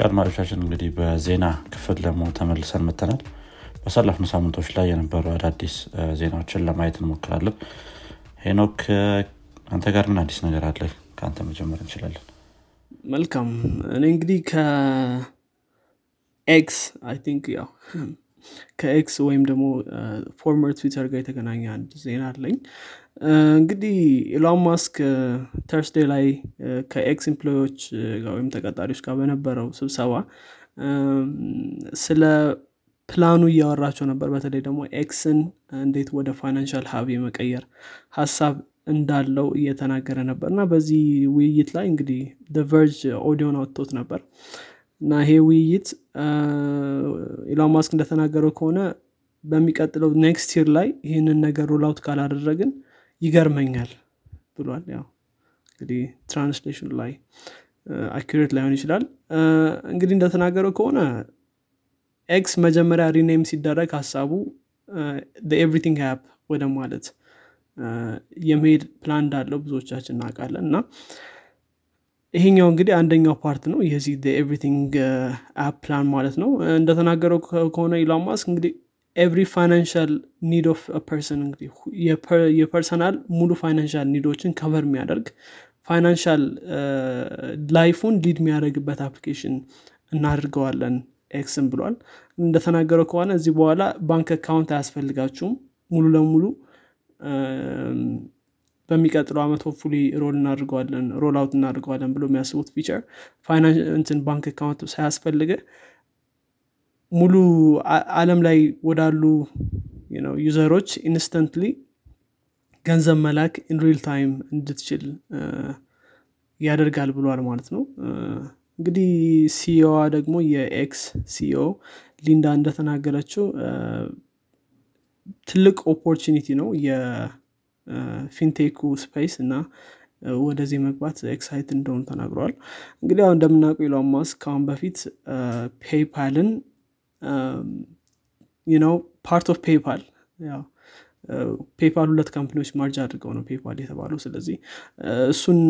አድማጮቻችን እንግዲህ በዜና ክፍል ደግሞ ተመልሰን መተናል ባሳለፍነው ሳምንቶች ላይ የነበሩ አዳዲስ ዜናዎችን ለማየት እንሞክራለን። ሄኖክ አንተ ጋር ምን አዲስ ነገር አለ? ከአንተ መጀመር እንችላለን። መልካም። እኔ እንግዲህ ከኤክስ I think ያው ከኤክስ ወይም ደግሞ former ትዊተር ጋር የተገናኘ አንድ ዜና አለኝ። እንግዲህ ኢሎን ማስክ Thursday ላይ ከኤክስ employee ኦች ወይም ተቀጣሪዎች ጋር በነበረው ስብሰባ ስለ ፕላኑ እያወራቸው ነበር። በተለይ ደግሞ ኤክስን እንዴት ወደ financial hub የመቀየር ሀሳብ እንዳለው እየተናገረ ነበር። እና በዚህ ውይይት ላይ እንግዲህ ቨርጅ ኦዲዮን አውጥቶት ነበር እና ይሄ ውይይት ኢሎን ማስክ እንደተናገረው ከሆነ በሚቀጥለው next year ላይ ይህንን ነገር roll out ካላደረግን ይገርመኛል ብሏል። ያው እንግዲህ translation ኡ ላይ accurate ላይሆን ይችላል። እንግዲህ እንደተናገረው ከሆነ ኤክስ መጀመሪያ rename ሲደረግ ሀሳቡ everything app ወደ ማለት የመሄድ ፕላን እንዳለው ብዙዎቻችን እናውቃለን። እና ይሄኛው እንግዲህ አንደኛው part ነው። የዚህ everything app plan ማለት ነው። እንደተናገረው ከሆነ ኢሎን ማስክ እንግዲህ every financial need of person እንግዲህ የ personal ሙሉ financial need ኦችን cover የሚያደርግ financial life ኡን lead የሚያደርግበት application እናድርገዋለን ኤክስን ብሏል። እንደተናገረው ከሆነ እዚህ በኋላ bank account አያስፈልጋችሁም ሙሉ ለሙሉ በሚቀጥለው አመት hopefully roll እናድርገዋለን roll out እናድርገዋለን ብሎ የሚያስቡት feature finance ን bank account ሳያስፈልገ ሙሉ አለም ላይ ወዳሉ user ኦች instantly ገንዘብ መላክ in real time እንድትችል ያደርጋል ብሏል ማለት ነው። እንግዲህ CEO ዋ ደግሞ የኤክስ CEO ሊንዳ እንደተናገረችው ትልቅ opportunity ነው የ fintech ኡ space እና ወደዚህ መግባት excite እንደሆኑ ተናግረዋል። እንግዲህ አሁን እንደምናውቀው ኢሎን ማስክ ከአሁን በፊት ፔይፓልን ነው part of ፔይፓል ያው ሁለት company ዎች merge አድርገው ነው ፔፓል የተባሉ ስለዚህ እሱን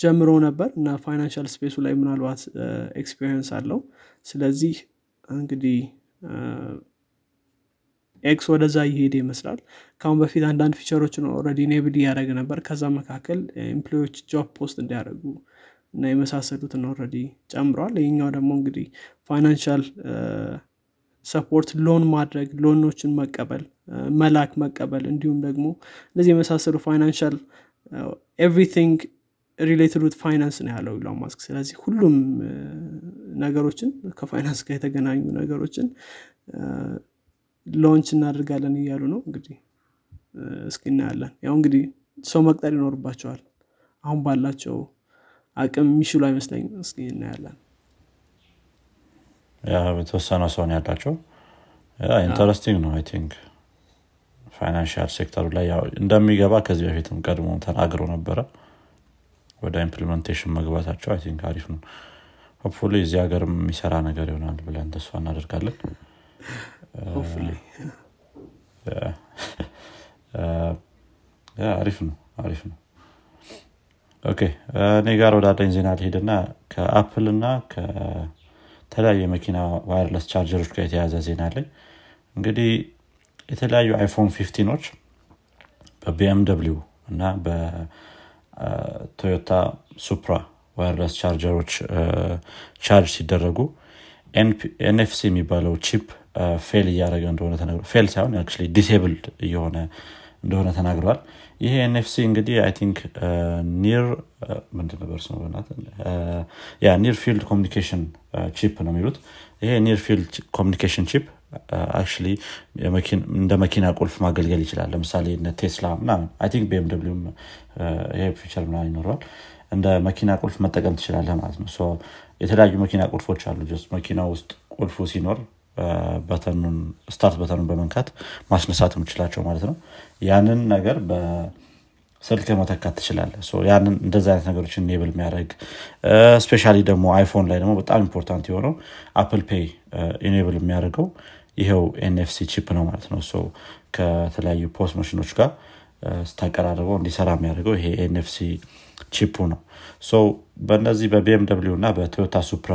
ጀምሮ ነበር እና financial space ኡ ላይ ምናልባት experience አለው። ስለዚህ እንግዲህ ኤክስ ወደዛ እየሄደ ይመስላል። ከአሁን በፊት አንዳንድ feature ኦችን already enable እያደረገ ነበር። ከዛ መካከል employer ኦች job post እንዲያደርጉ እና የመሳሰሉትን already ጨምረዋል ይህኛው ደግሞ እንግዲህ financial support loan ማድረግ loan ኦችን መቀበል መላክ መቀበል እንዲሁም ደግሞ እነዚህ የመሳሰሉ financial everything related with finance ነው ያለው ኢሎን ማስክ ስለዚህ ሁሉም ነገሮችን ከፋይናንስ ጋር የተገናኙ ነገሮችን launch እናደርጋለን እያሉ ነው። እንግዲህ እስኪ እናያለን። ያው እንግዲህ ሰው መቅጠር ይኖርባቸዋል። አሁን ባላቸው አቅም የሚችሉ አይመስለኝም። እስኪ እናያለን። የተወሰነ ሰውን ያላቸው interesting ነው I think financial sector ኡ ላይ እንደሚገባ ከዚህ በፊትም ቀድሞ ተናግሮ ነበረ። ወደ implementation መግባታቸው I think አሪፍ ነው። hopefully እዚህ ሀገር የሚሰራ ነገር ይሆናል ብለን ተስፋ እናደርጋለን አሪፍ ነው አሪፍ ነው okay እኔ ጋር ወደ አንደኛ ዜና ልሄድና ከአፕል እና ከተለያዩ የመኪና wireless charger ኦች ጋር የተያያዘ ዜና አለኝ እንግዲህ የተለያዩ አይፎን fifteen ኦች በ BMW እና በቶዮታ ሱፕራ wireless charger ኦች charge ሲደረጉ NFC የሚባለው chip fail እያደረገ እንደሆነ ተነግሮ fail ሳይሆን disabled እየሆነ እንደሆነ ተናግረዋል ይሄ NFC እንግዲህ I think near ምንድነበር ስሙ yeah near field communication chip ነው የሚሉት። ይሄ near field communication chip actually እንደ መኪና ቁልፍ ማገልገል ይችላል። ለምሳሌ ቴስላ ምናምን I think BMW ም ይሄ feature ምናምን ይኖረዋል። እንደ መኪና ቁልፍ መጠቀም ትችላለህ ማለት ነው። የተለያዩ መኪና ቁልፎች አሉ። መኪና ውስጥ ቁልፉ ሲኖር start button ኑን በመንካት ማስነሳት የምችላቸው ማለት ነው። ያንን ነገር በስልክ መተካት ትችላለህ ያንን እንደዚ አይነት ነገሮችን enable የሚያደርግ especially ደግሞ አይፎን ላይ ደግሞ በጣም important የሆነው አፕል ፔይ enable የሚያደርገው ይኸው NFC chip ነው ማለት ነው። ከተለያዩ POS machine ኖች ጋር ስታቀራርበው እንዲሰራ የሚያደርገው ይሄ NFC chip ኡ ነው። በእነዚህ በ BMW እና በቶዮታ ሱፕራ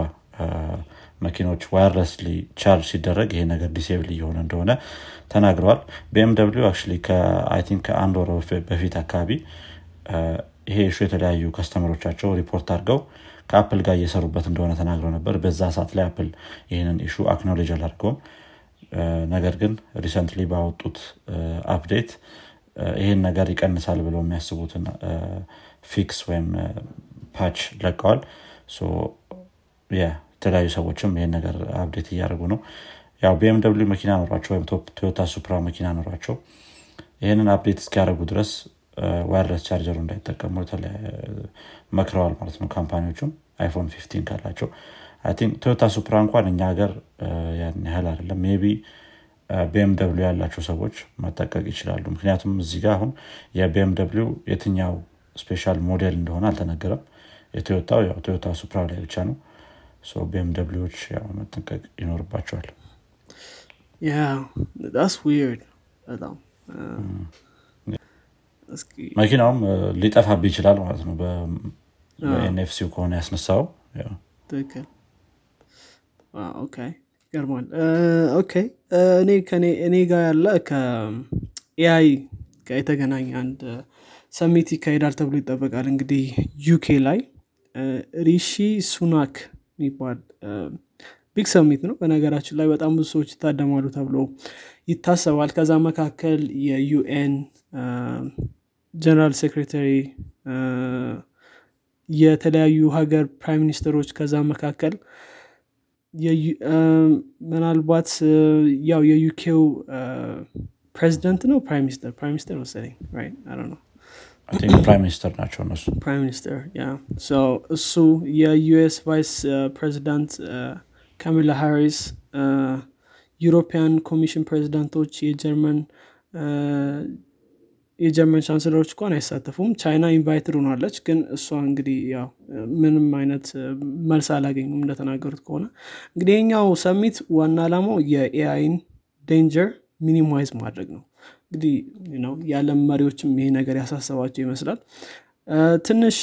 መኪኖች wirelessly charge ሲደረግ ይሄ ነገር disable እየሆነ እንደሆነ ተናግረዋል። BMW think ከአንድ ወር በፊት አካባቢ ይሄ issue የተለያዩ customer ኦቻቸው report አድርገው ከአፕል ጋር እየሰሩበት እንደሆነ ተናግረው ነበር። በዛ ሰዓት ላይ አፕል ይህንን issue acknowledge አላድርገውም ነገር ግን recently ባወጡት update ይህን ነገር ይቀንሳል ብለው የሚያስቡትን fix ወይም patch ለቀዋል የተለያዩ ሰዎችም ይህን ነገር update እያደረጉ ነው። ያው BMW መኪና ኖሯቸው ወይም ቶዮታ ሱፕራ መኪና ኖሯቸው ይህንን update እስኪያደርጉ ድረስ wireless charger ኡ እንዳይጠቀሙ መክረዋል ማለት ነው company ዎቹም። አይፎን fifteen ካላቸው ቶዮታ ሱፕራ እንኳን እኛ ሀገር ያን ያህል አይደለም። ቢ BMW ያላቸው ሰዎች መጠንቀቅ ይችላሉ። ምክንያቱም እዚህ ጋር አሁን የ BMW የትኛው special model እንደሆነ አልተነገረም። የቶዮታው ያው ቶዮታ ሱፕራ ላይ ብቻ ነው BMW ዎች መጠንቀቅ ይኖርባቸዋል። በጣም መኪናውም ሊጠፋብህ ይችላል ማለት ነው። በ NFC ው ከሆነ ያስነሳው። ትክክል. ይገርማል እኔ እኔ ጋር ያለ ከ AI ጋር የተገናኘ አንድ summit ይካሄዳል ተብሎ ይጠበቃል እንግዲህ UK ላይ። ሪሺ ሱናክ የሚባል big summit ነው። በነገራችን ላይ በጣም ብዙ ሰዎች ይታደማሉ ተብሎ ይታሰባል። ከዛ መካከል የ UN general secretary የተለያዩ ሀገር prime minister ኦች ከዛ መካከል ምናልባት ያው የ UK ው ፕሬዚደንት ነው? prime minister prime minister መሰለኝ prime minister ናቸው እነሱ prime minister yeah እሱ የ US vice president ካሚላ ሃሪስ European Commission ፕሬዚዳንቶች የጀርመን የጀርመን ቻንስለሮች እንኳን አይሳተፉም ቻይና invited ሆናለች ግን እሷ እንግዲህ ያው ምንም አይነት መልስ አላገኙም እንደተናገሩት ከሆነ። እንግዲህ የኛው summit ዋና ዓላማው የ AI ን danger minimize ማድረግ ነው እንግዲህ ነው የዓለም መሪዎችም ይሄ ነገር ያሳሰባቸው ይመስላል። ትንሽ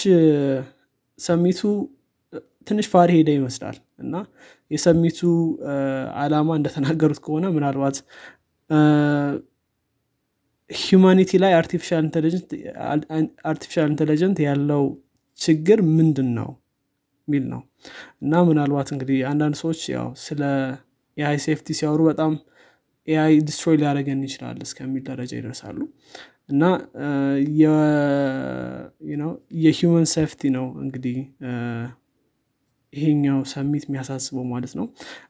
summit ኡ ትንሽ ፋሪ ሄደ ይመስላል። እና የ summit ኡ አላማ እንደተናገሩት ከሆነ ምናልባት humanity ላይ artificial intelligent ያለው ችግር ምንድን ነው የሚል ነው። እና ምናልባት እንግዲህ አንዳንድ ሰዎች ያው ስለ AI safety ሲያወሩ በጣም AI destroy ሊያደርገን ይችላል እስከሚል ደረጃ ይደርሳሉ። እና የ human safety ነው እንግዲህ ይሄኛው summit የሚያሳስበው ማለት ነው።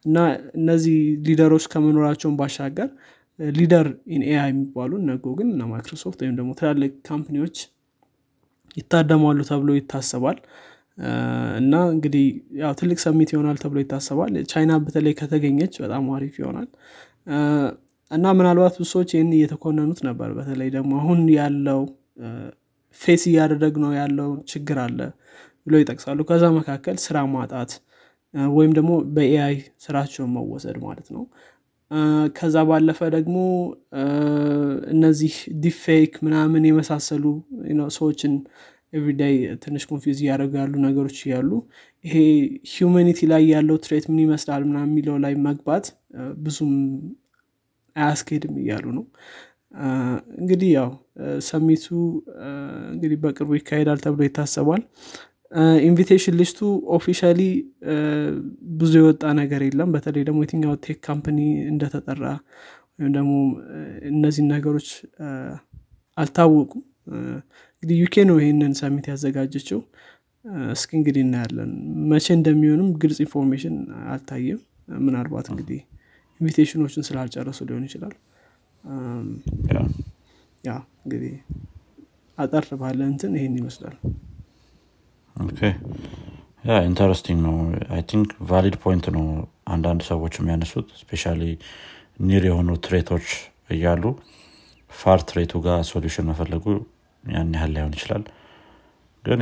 እና እነዚህ leader ኦች ከመኖራቸውን ባሻገር leader in AI የሚባሉ እነ ጉግል እና ማይክሮሶፍት ወይም ደግሞ ትላልቅ company ዎች ይታደማሉ ተብሎ ይታሰባል። እና እንግዲህ ያው ትልቅ summit ይሆናል ተብሎ ይታሰባል። ቻይና በተለይ ከተገኘች በጣም አሪፍ ይሆናል እና ምናልባት ብዙ ሰዎች ይህን እየተኮነኑት ነበር። በተለይ ደግሞ አሁን ያለው face እያደረግን ነው ያለው ችግር አለ ብሎ ይጠቅሳሉ። ከዛ መካከል ስራ ማጣት ወይም ደግሞ በ AI ስራቸውን መወሰድ ማለት ነው። ከዛ ባለፈ ደግሞ እነዚህ deepfake ምናምን የመሳሰሉ ሰዎችን everyday ትንሽ confuse እያደረጉ ያሉ ነገሮች እያሉ ይሄ humanity ላይ ያለው threat ምን ይመስላል ምናምን የሚለው ላይ መግባት ብዙም አያስኬድም እያሉ ነው። እንግዲህ ያው summit ኡ እንግዲህ በቅርቡ ይካሄዳል ተብሎ ይታሰባል። invitation list ኡ officially ብዙ የወጣ ነገር የለም። በተለይ ደግሞ የትኛው tech company እንደተጠራ ወይም ደግሞ እነዚህን ነገሮች አልታወቁም። እንግዲህ UK ነው ይህንን summit ያዘጋጀችው እስኪ እንግዲህ እናያለን። መቼ እንደሚሆንም ግልጽ information አልታየም። ምናልባት እንግዲህ invitation ኦችን ስላልጨረሱ ሊሆን ይችላል። yeah እንግዲህ አጠር ባለ እንትን ይሄን ይመስላል። yeah interesting ነው። I think valid point ነው አንዳንድ ሰዎች የሚያነሱት። especially near የሆኑ threat ኦች እያሉ far threat ኡ ጋር solution መፈለጉ ያን ያህል ላይሆን ይችላል ግን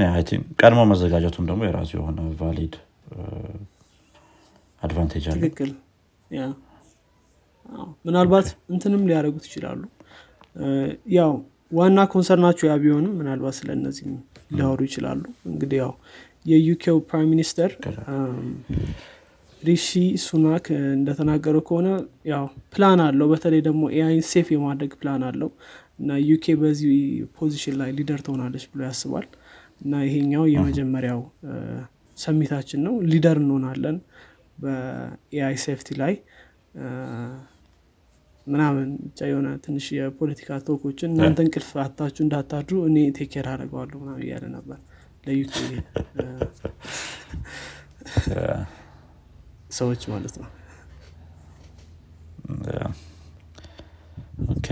ቀድሞ መዘጋጀቱም ደግሞ የራሱ የሆነ valid advantage አለ ትክክል። ምናልባት እንትንም ሊያደረጉት ይችላሉ። ያው ዋና concern ኣቸው ያ ቢሆንም ምናልባት ስለነዚህ ሊያወሩ ይችላሉ። እንግዲህ ያው የ UK ው prime minister ሪሺ ሱናክ እንደተናገረው ከሆነ ያው ፕላን አለው። በተለይ ደግሞ AI ን safe የማድረግ ፕላን አለው። እና UK በዚህ position ላይ leader ትሆናለች ብሎ ያስባል እና ይሄኛው የመጀመሪያው summit ኣችን ነው። leader እንሆናለን በ AI safety ላይ። ምናምን ብቻ የሆነ ትንሽ የፖለቲካ talk ኦችን እናንተ እንቅልፍ አታችሁ እንዳታድሩ እኔ take care አደርገዋለሁ ምናምን እያለ ነበር ለ UK ሰዎች ማለት ነው። okay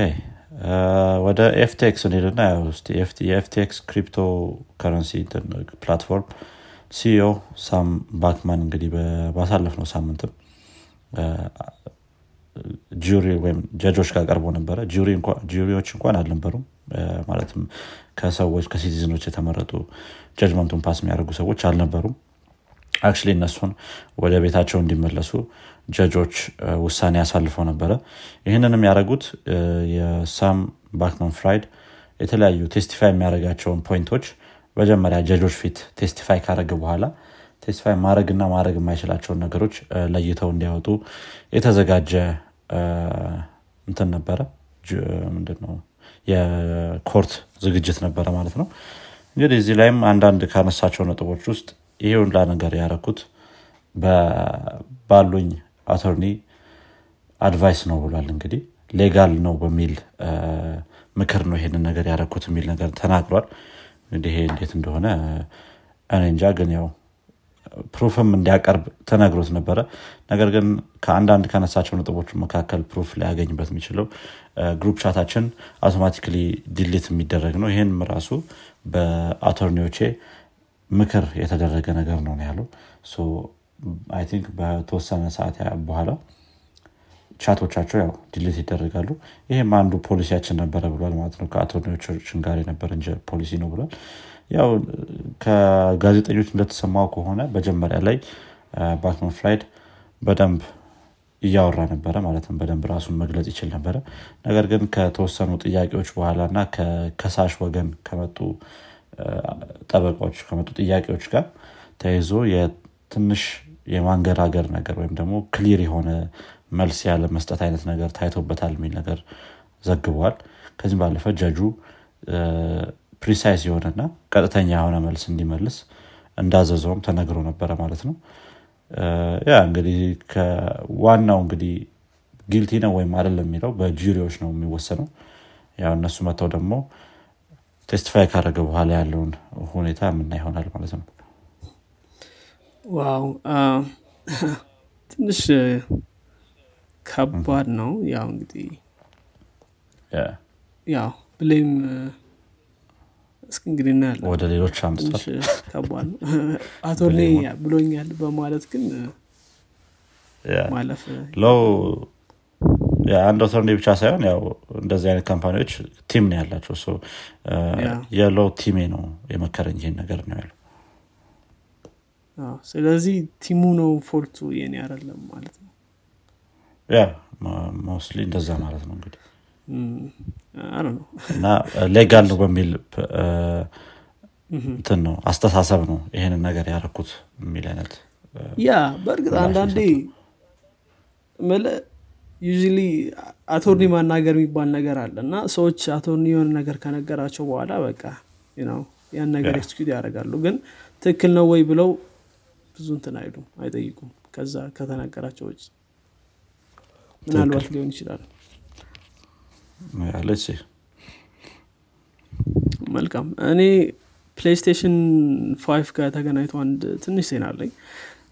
ወደ FTX እንሄድና የ FTX cryptocurrency platform CEO ሳም ባንክማን እንግዲህ ባሳለፍነው ሳምንትም ጁሪ ወይም ጀጆች ጋር ቀርቦ ነበረ። jury ዎች እንኳን አልነበሩም። ማለትም ከሰዎች ከ citizen ኦች የተመረጡ judgment ኡን pass የሚያደርጉ ሰዎች አልነበሩም actually እነሱን ወደ ቤታቸው እንዲመለሱ judge ኦች ውሳኔ አሳልፈው ነበረ። ይህንንም ያደረጉት የሳም ባንክመን ፍሪድ የተለያዩ testify የሚያደርጋቸውን point ኦች መጀመሪያ judge ኦች ፊት testify ካደረገ በኋላ testify ማድረግና ማድረግ የማይችላቸውን ነገሮች ለይተው እንዲያወጡ የተዘጋጀ እንትን ነበረ። ምንድነው? የ court ዝግጅት ነበረ ማለት ነው። እንግዲህ እዚህ ላይም አንዳንድ ካነሳቸው ነጥቦች ውስጥ ይሄ ሁላ ነገር ያረኩት ባለኝ attorney advice ነው ብሏል። እንግዲህ legal ነው በሚል ምክር ነው ይሄንን ነገር ያረኩት የሚል ነገር ተናግሯል። እንግዲህ እንዴት እንደሆነ እኔ እንጃ። ግን ያው proof ም እንዲያቀርብ ተነግሮት ነበረ። ነገር ግን ከአንዳንድ ካነሳቸው ነጥቦች መካከል proof ሊያገኝበት የሚችለው group chat ኣችን automatically delete የሚደረግ ነው። ይህም ራሱ በ attorney ዎቼ ምክር የተደረገ ነገር ነው ያለው። think በተወሰነ ሰዓት በኋላ chat ኦቻቸው ያው delete ይደረጋሉ። ይህም አንዱ ፖሊሲያችን ነበረ ብሏል ማለት ነው። ከ attorney ዎችን ጋር የነበረ ፖሊሲ ነው ብሏል። ያው ከጋዜጠኞች እንደተሰማው ከሆነ መጀመሪያ ላይ ባንክመን ፍሪድ በደንብ እያወራ ነበረ ማለትም በደንብ ራሱን መግለጽ ይችል ነበረ። ነገር ግን ከተወሰኑ ጥያቄዎች በኋላ እና ከከሳሽ ወገን ከመጡ ጠበቃዎች ከመጡ ጥያቄዎች ጋር ተይዞ የትንሽ የማንገራገር ነገር ወይም ደግሞ clear የሆነ መልስ ያለ መስጠት አይነት ነገር ታይቶበታል የሚል ነገር ዘግበዋል ከዚህም ባለፈ judge ኡ precise የሆነና ቀጥተኛ የሆነ መልስ እንዲመልስ እንዳዘዘውም ተነግሮ ነበረ ማለት ነው። ያ እንግዲህ ዋናው እንግዲህ guilty ነው ወይም አይደለም የሚለው በ jury ዎች ነው የሚወሰነው። ያው እነሱ መጥተው ደግሞ ቴስቲፋይ ካደረገ በኋላ ያለውን ሁኔታ የምና ይሆናል ማለት ነው? ዋው! ትንሽ ከባድ ነው። ያው እንግዲህ ያው ብሌም እስኪ እንግዲህ እናያለን። ወደ ሌሎች አምስቷል ከባድ ነው። አቶርኔ ብሎኛል በማለት ግን ማለፍ ለው አንድ attorney ብቻ ሳይሆን ያው እንደዚህ አይነት company ዎች team ነው ያላቸው። ያለው team ኤ ነው የመከረኝ ይሄን ነገር ነው ያለው። ስለዚህ team ኡ ነው fault ኡ የኔ አይደለም ማለት ነው? yeah mostly እንደዛ ማለት ነው እንግዲህ። እና legal ነው በሚል እንትን ነው አስተሳሰብ ነው ይህንን ነገር ያደረኩት የሚል አይነት yeah በእርግጥ አንዳንዴ usually attorney ማናገር የሚባል ነገር አለ እና ሰዎች attorney የሆነ ነገር ከነገራቸው በኋላ በቃ ነው ያን ነገር execute ያደርጋሉ። ግን ትክክል ነው ወይ ብለው ብዙ እንትን አይሉም አይጠይቁም። ከዛ ከተናገራቸው ውጭ ምናልባት ሊሆን ይችላል። ያለች መልካም። እኔ PlayStation Five ጋር ተገናኝቶ አንድ ትንሽ ዜና አለኝ።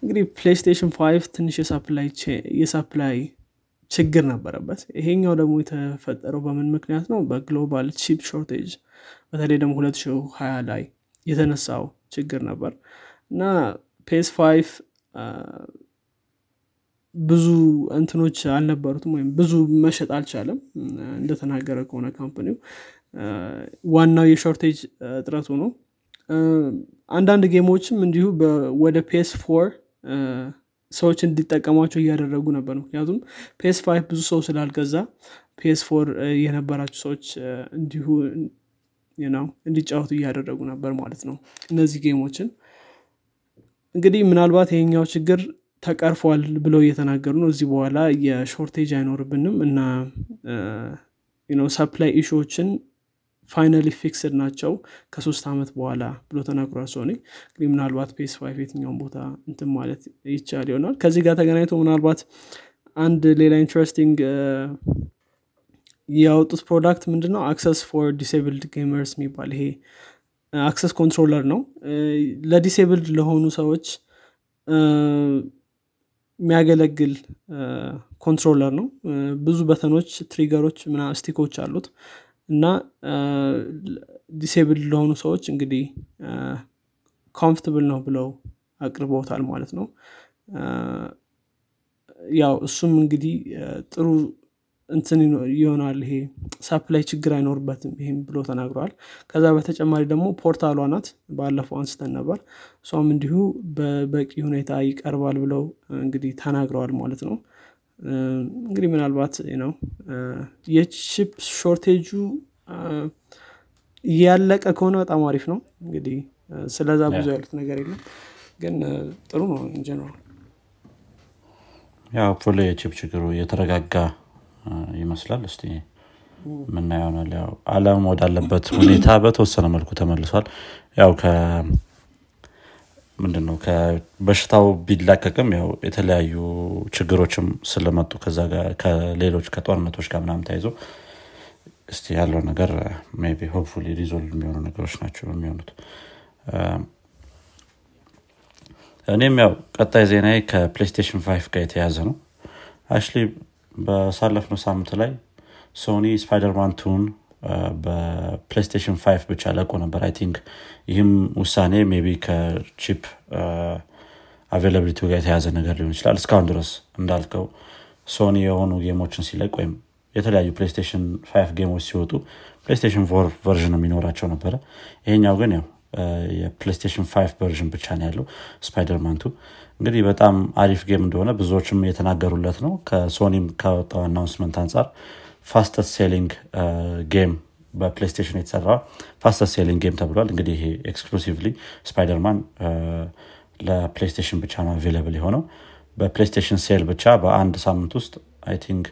እንግዲህ PlayStation Five ትንሽ የ supply ችግር ነበረበት። ይሄኛው ደግሞ የተፈጠረው በምን ምክንያት ነው? በ global chip shortage በተለይ ደግሞ 2020 ላይ የተነሳው ችግር ነበር። እና PS Five ብዙ እንትኖች አልነበሩትም ወይም ብዙ መሸጥ አልቻለም። እንደተናገረ ከሆነ company ው ዋናው የ shortage እጥረቱ ነው። አንዳንድ game ኦችም እንዲሁ ወደ PS Four ሰዎች እንዲጠቀሟቸው እያደረጉ ነበር። ምክንያቱም PS Five ብዙ ሰው ስላልገዛ PS Four የነበራቸው ሰዎች እንዲሁ ነው እንዲጫወቱ እያደረጉ ነበር ማለት ነው እነዚህ game ኦችን። እንግዲህ ምናልባት ይሄኛው ችግር ተቀርፏል ብለው እየተናገሩ ነው። ከዚህ በኋላ የ shortage አይኖርብንም እና supply issue ዎችን finally fixed ናቸው ከሶስት ዓመት በኋላ ብሎ ተናግሯል ሶኒ። እንግዲህ ምናልባት PS Five የትኛውን ቦታ እንትን ማለት ይቻል ይሆናል። ከዚህ ጋር ተገናኝቶ ምናልባት አንድ ሌላ interesting ያወጡት product ምንድነው? access for disabled gamers የሚባል ይሄ Access controller ነው። ለ disabled ለሆኑ ሰዎች የሚያገለግል controller ነው። ብዙ button ኦች trigger ኦች ምናም stick ኦች አሉት እና disabled ለሆኑ ሰዎች እንግዲህ comfortable ነው ብለው አቅርበውታል ማለት ነው። ያው እሱም እንግዲህ ጥሩ እንትን ይሆናል ይሄ supply ችግር አይኖርበትም ይህም ብሎ ተናግረዋል ከዛ በተጨማሪ ደግሞ portal ኧሏ ናት ባለፈው አንስተን ነበር። እሷም እንዲሁ በበቂ ሁኔታ ይቀርባል ብለው እንግዲህ ተናግረዋል ማለት ነው እንግዲህ ምናልባት ነው የ chip shortage ኡ እያለቀ ከሆነ በጣም አሪፍ ነው። እንግዲህ ስለዛ ብዙ ያሉት ነገር የለም። ግን ጥሩ ነው in general ያው ፖሎ የ chip ችግሩ የተረጋጋ ይመስላል። እስቲ ምን ይሆናል ያው አለም ወዳለበት ሁኔታ በተወሰነ መልኩ ተመልሷል። ያው ምንድነው? በሽታው ቢላቀቅም ያው የተለያዩ ችግሮችም ስለመጡ ከሌሎች ከጦርነቶች ጋር ምናም ተይዞ እስቲ ያለው ነገር ቢ hopefully resolve የሚሆኑ ነገሮች ናቸው የሚሆኑት። እኔም ያው ቀጣይ ዜና ከፕሌስቴሽን five ጋር የተያዘ ነው። አሽሊ በሳለፍነው ሳምንት ላይ ሶኒ ስፓይደርማን two ን በፕሌስቴሽን five ብቻ ለቆ ነበር። I think ይህም ውሳኔ ቢ ከ chip availability ጋር የተያዘ ነገር ሊሆን ይችላል እስካሁን ድረስ እንዳልከው። ሶኒ የሆኑ game ኦችን ሲለቅ ወይም የተለያዩ ፕሌስቴሽን five game ኦች ሲወጡ ፕሌስቴሽን four version የሚኖራቸው ነበረ። ይሄኛው ግን ያው የፕሌስቴሽን five version ብቻ ነው ያለው ስፓይደርማን two እንግዲህ በጣም አሪፍ game እንደሆነ ብዙዎችም የተናገሩለት ነው። ከሶኒም ከወጣው announcement አንጻር fastest selling game በፕሌስቴሽን የተሰራ fastest selling game ተብሏል። እንግዲህ ይሄ exclusively ስፓይደርማን ለፕሌስቴሽን ብቻ ነው available የሆነው። በፕሌስቴሽን sale ብቻ በአንድ ሳምንት ውስጥ I think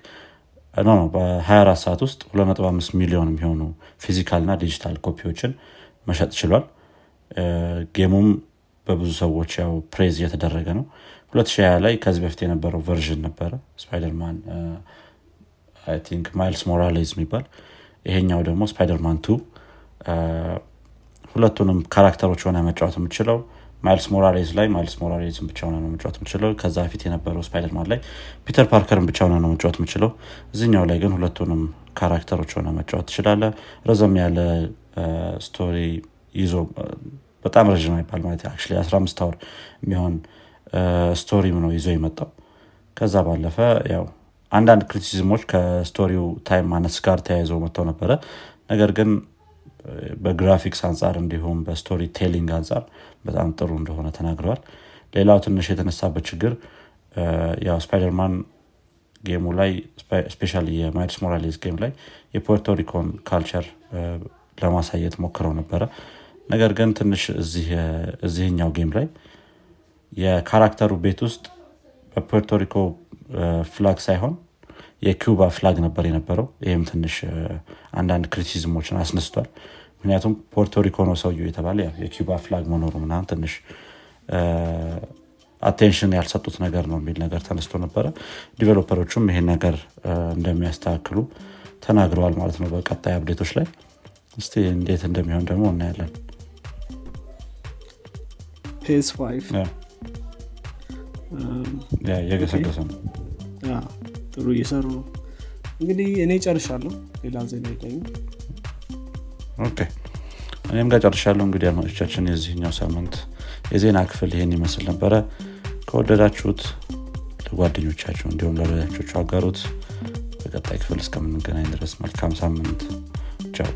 no በ24 ሰዓት ውስጥ 25 ሚሊዮን የሚሆኑ physical እና digital copy ዎችን መሸጥ ችሏል። game ኡም በብዙ ሰዎች ያው praise እየተደረገ ነው። 2020 ላይ ከዚህ በፊት የነበረው version ነበረ ስፓይደርማን think ማይልስ ሞራሌዝ የሚባል። ይሄኛው ደግሞ ስፓይደርማን two ሁለቱንም character ኦች ሆነ መጫወት የምችለው ማይልስ ሞራሌዝ ላይ ማይልስ ሞራሌዝን ብቻ ሆነ ነው መጫወት የምችለው ከዛ በፊት የነበረው ስፓይደርማን ላይ ፒተር ፓርከርን ብቻ ሆነ ነው መጫወት የምችለው እዚኛው ላይ ግን ሁለቱንም character ኦች ሆነ መጫወት ትችላለህ ረዘም ያለ story ይዞ በጣም ረዥም አይባል ማለት አ 15 hour የሚሆን story ም ነው ይዞ የመጣው። ከዛ ባለፈ ያው አንዳንድ criticism ኦች ከ story ው time ማነስ ጋር ተያይዘው መጥተው ነበረ። ነገር ግን በግራፊክስ አንጻር እንዲሁም በ story telling አንጻር በጣም ጥሩ እንደሆነ ተናግረዋል። ሌላው ትንሽ የተነሳበት ችግር ያው ስፓይደርማን game ኡ ላይ especially የማይልስ ሞራሌስ game ላይ የፖርቶሪኮን culture ለማሳየት ሞክረው ነበረ። ነገር ግን ትንሽ እዚህኛው game ላይ የ character ኡ ቤት ውስጥ በፖርቶሪኮ flag ሳይሆን የኪውባ flag ነበር የነበረው። ይህም ትንሽ አንዳንድ criticism ኦችን አስነስቷል። ምክንያቱም ፖርቶሪኮ ነው ሰውየው የተባለ። የኪውባ flag መኖሩ ምናምን ትንሽ attention ያልሰጡት ነገር ነው የሚል ነገር ተነስቶ ነበረ። developer ኦቹም ይሄን ነገር እንደሚያስተካክሉ ተናግረዋል ማለት ነው በቀጣይ update ኦች ላይ። እስቲ እንዴት እንደሚሆን ደግሞ እናያለን። five የገሰገሰ ነው ጥሩ እየሰሩ ነው እንግዲህ እኔ ጨርሻለሁ። ሌላ ዜና okay። እኔም ጋር ጨርሻለሁ እንግዲህ አድማጮቻችን የዚህኛው ሳምንት የዜና ክፍል ይሄን ይመስል ነበረ። ከወደዳችሁት ለጓደኞቻችሁ እንዲሁም ለወዳጆቻችሁ አጋሩት። በቀጣይ ክፍል እስከምንገናኝ ድረስ መልካም ሳምንት። ቻው